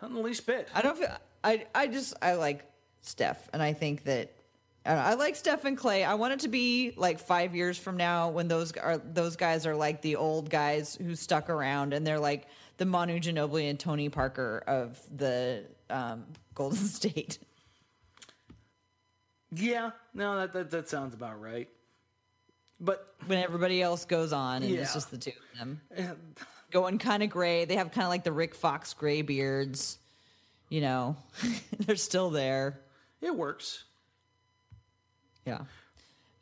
not in the least bit. I don't feel. I I just I like Steph, and I think that I, I like Steph and Klay. I want it to be like five years from now when those are those guys are like the old guys who stuck around, and they're like the Manu Ginobili and Tony Parker of the um, Golden State. Yeah, no, that, that that sounds about right. But when everybody else goes on, and Yeah. it's just the two of them going kind of gray. They have kind of like the Rick Fox gray beards. You know, they're still there. it works. Yeah.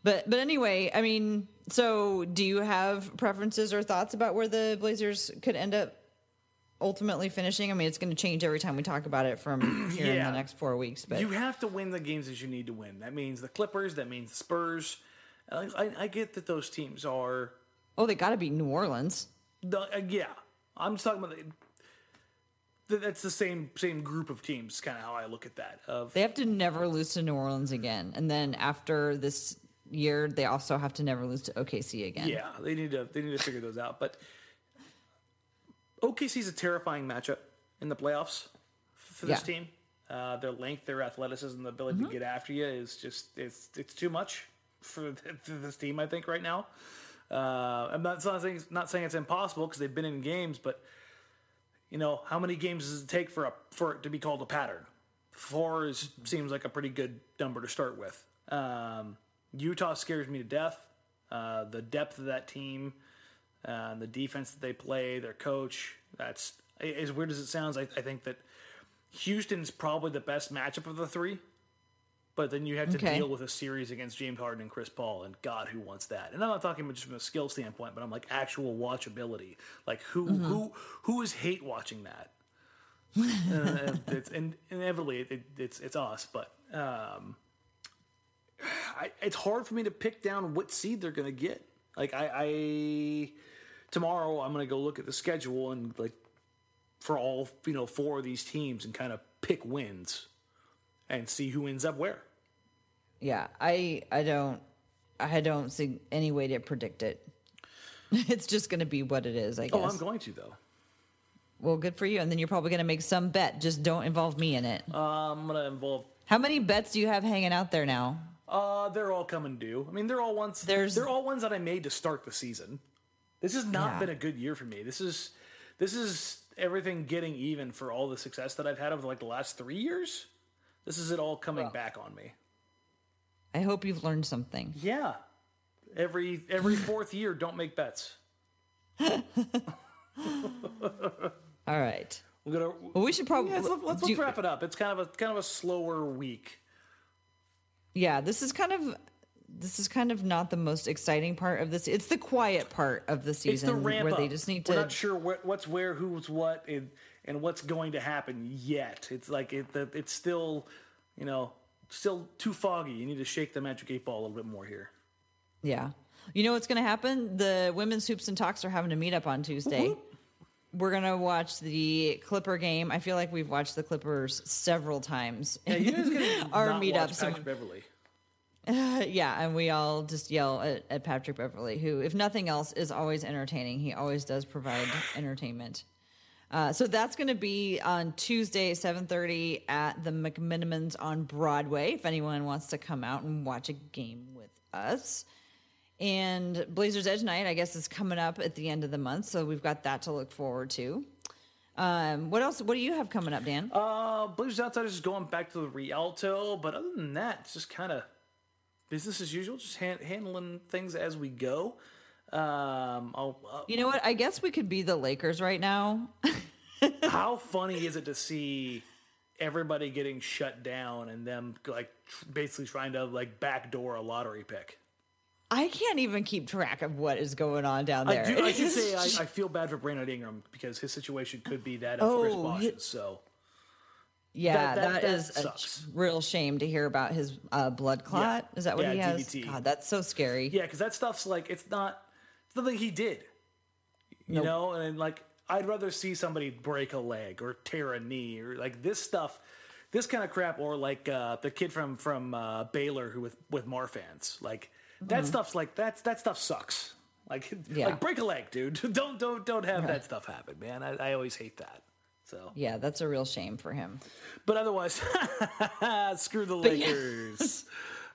But but anyway, I mean, so do you have preferences or thoughts about where the Blazers could end up ultimately finishing? I mean, it's going to change every time we talk about it from here in the next 4 weeks, but You have to win the games that you need to win. That means the Clippers. That means the Spurs. I, I, I get that those teams are. oh, they got to beat New Orleans. The, uh, yeah, I'm just talking about. The, that's the same same group of teams. Kind of how I look at that. Of They have to never lose to New Orleans again. And then after this year, they also have to never lose to OKC again. yeah, they need to they need to figure those out. But okc is a terrifying matchup in the playoffs for this Yeah. team. Uh, their length, their athleticism, the ability to get after you is just it's it's too much for, for this team. I think right now. Uh, I'm not saying not saying it's impossible because they've been in games, but you know how many games does it take for a for it to be called a pattern? Four is seems like a pretty good number to start with. Um, Utah scares me to death. Uh, the depth of that team, uh, the defense that they play, their coach. That's as weird as it sounds. I, I think that Houston's probably the best matchup of the three. But then you have to Okay. deal with a series against James Harden and Chris Paul, and God, who wants that? And I'm not talking about just from a skill standpoint, but I'm like actual watchability. Like who who who is hate watching that? uh, it's and inevitably it, it's it's us, but um, I, it's hard for me to pick down what seed they're going to get. Like I, I tomorrow I'm going to go look at the schedule and like for all you know four of these teams and kind of pick wins and see who ends up where. Yeah, I I don't I don't see any way to predict it. It's just going to be what it is, I guess. Oh, I'm going to though. well, good for you. And then you're probably going to make some bet. Just don't involve me in it. Uh, I'm going to involve. How many bets do you have hanging out there now? Uh, they're all coming due. I mean, they're all ones. There's- they're all ones that I made to start the season. This has not Yeah. been a good year for me. This is this is everything getting even for all the success that I've had over like the last three years. This is it all coming back on me. I hope you've learned something. Yeah, every every fourth year, don't make bets. All right. We're gonna. Well, we should probably Yeah, let's, let's, do- let's wrap it up. It's kind of a kind of a slower week. yeah, this is kind of this is kind of not the most exciting part of this. It's the quiet part of the It's season the ramp where up. they just need We're to. not sure what, what's where, who's what, and, and what's going to happen yet. It's like it, it's still, you know, still too foggy. You need to shake the magic eight ball a little bit more here. Yeah. You know what's going to happen? The women's hoops and talks are having a meetup on Tuesday. We're going to watch the Clipper game. I feel like we've watched the Clippers several times. Yeah, you guys Our meetup, watch so- Patrick Beverley. yeah, and we all just yell at, at Patrick Beverley, who, if nothing else, is always entertaining. He always does provide entertainment. Uh, so that's going to be on Tuesday, seven thirty at the McMenamins on Broadway. If anyone wants to come out and watch a game with us, and Blazers Edge Night, I guess, is coming up at the end of the month, so we've got that to look forward to. Um, what else? What do you have coming up, Dan? Uh, Blazers Outsiders is going back to the Rialto, but other than that, it's just kind of business as usual, just han- handling things as we go. Um, I'll, uh, You know what? I guess we could be the Lakers right now. how funny is it to see everybody getting shut down and them like tr- basically trying to like backdoor a lottery pick? I can't even keep track of what is going on down there. I do. I should say I, I feel bad for Brandon Ingram because his situation could be that of Chris Oh, Bosh's. hi- So yeah, that- that that is a real shame to hear about his uh, blood clot. Is that what Yeah, he has? DVT. God, that's so scary. yeah, because that stuff's like it's not it's nothing he did. You Nope. know, and like I'd rather see somebody break a leg or tear a knee or like this stuff. This kind of crap, or like uh, the kid from from uh, Baylor who with with Marfan's, like that stuff's like that's that stuff sucks. Like, Mm-hmm. Yeah. like break a leg, dude. don't don't don't have that stuff happen, man. I, I always hate that. So Yeah, that's a real shame for him. But otherwise, screw the Lakers.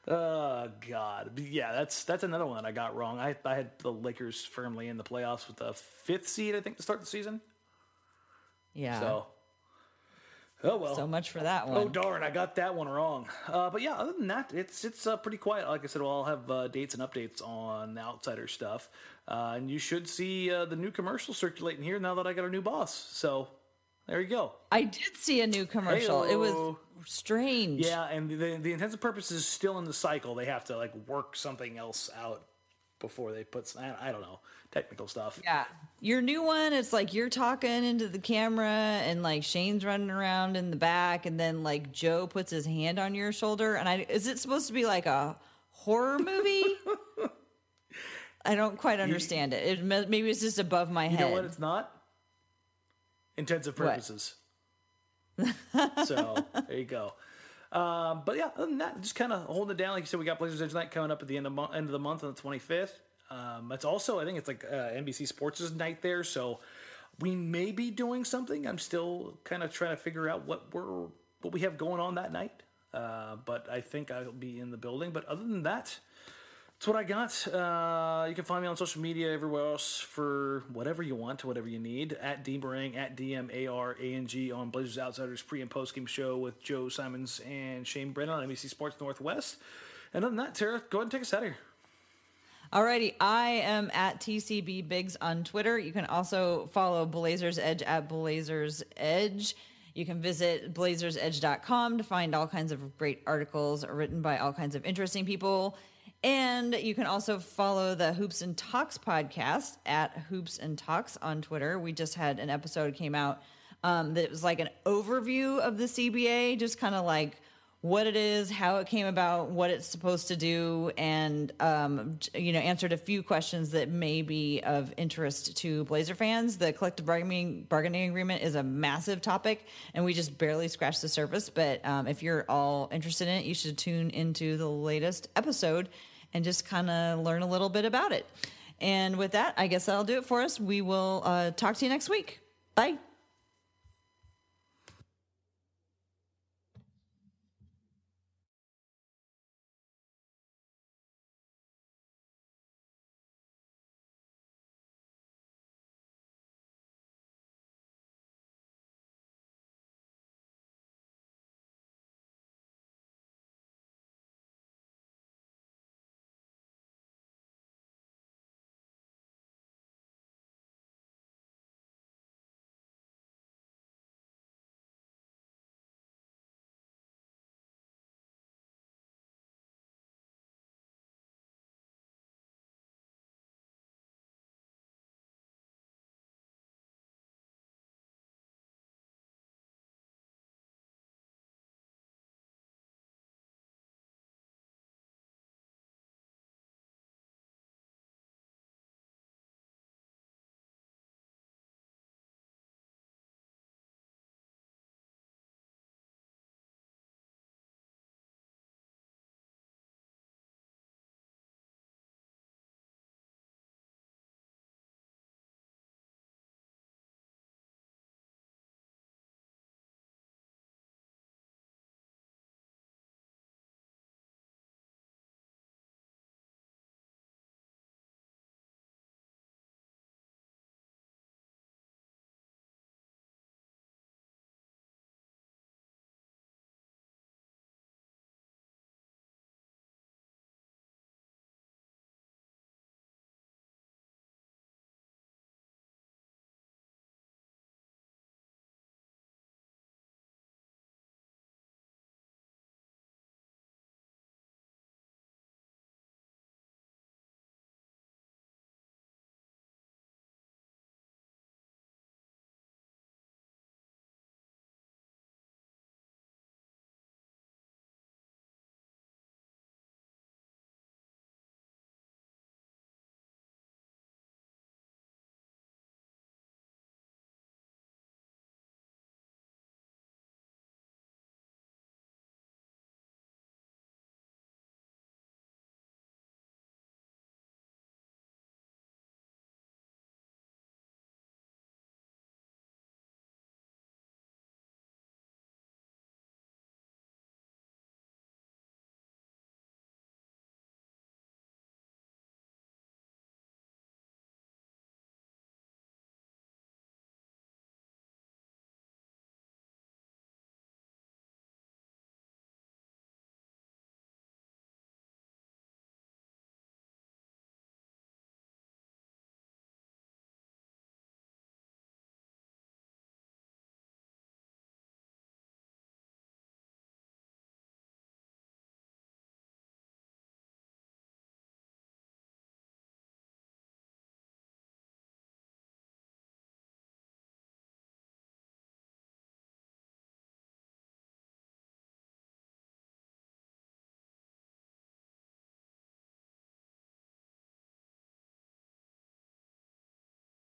Oh God, But yeah, that's that's another one that I got wrong. I I had the Lakers firmly in the playoffs with the fifth seed, I think, to start the season. Yeah. So, oh well. So much for that one. Oh darn, I got that one wrong. Uh, but yeah, other than that, it's it's uh, pretty quiet. Like I said, well, I'll have uh, dates and updates on the outsider stuff, uh, and you should see uh, the new commercial circulating here now that I got a new boss. So there you go. I did see a new commercial. It was strange. Yeah, and the the intents and purpose is still in the cycle. They have to like work something else out before they put. I, I don't know technical stuff. Yeah. Your new one, it's like you're talking into the camera and like Shane's running around in the back and then like Joe puts his hand on your shoulder and I is it supposed to be like a horror movie? I don't quite understand it. It maybe it's just above my You head. know what? It's not intensive purposes. so there you go. Um, but yeah, other than that, just kind of holding it down. Like you said, we got Blazers Edge night coming up at the end of mo- end of the month on the twenty fifth. Um, it's also, I think it's like uh, NBC Sports' night there, so we may be doing something. I'm still kind of trying to figure out what we're what we have going on that night. Uh, but I think I'll be in the building. But other than that, that's what I got. Uh, you can find me on social media everywhere else for whatever you want, whatever you need. At Deemarang, at D M A R A N G on Blazers Outsiders pre and post game show with Joe Simons and Shane Brennan on NBC Sports Northwest. And other than that, Tara, go ahead and take us out of here. Alrighty, I am at TCB Biggs on Twitter. You can also follow Blazers Edge at Blazers Edge. You can visit blazersedge.com to find all kinds of great articles written by all kinds of interesting people. And you can also follow the Hoops and Talks podcast at Hoops and Talks on Twitter. We just had an episode came out um, that was like an overview of the CBA, just kind of like what it is, how it came about, what it's supposed to do, and um, you know answered a few questions that may be of interest to Blazer fans. The collective bargaining bargaining agreement is a massive topic, and we just barely scratched the surface. But um, if you're all interested in it, you should tune into the latest episode and just kind of learn a little bit about it. And with that, I guess that'll do it for us. We will uh, talk to you next week. Bye.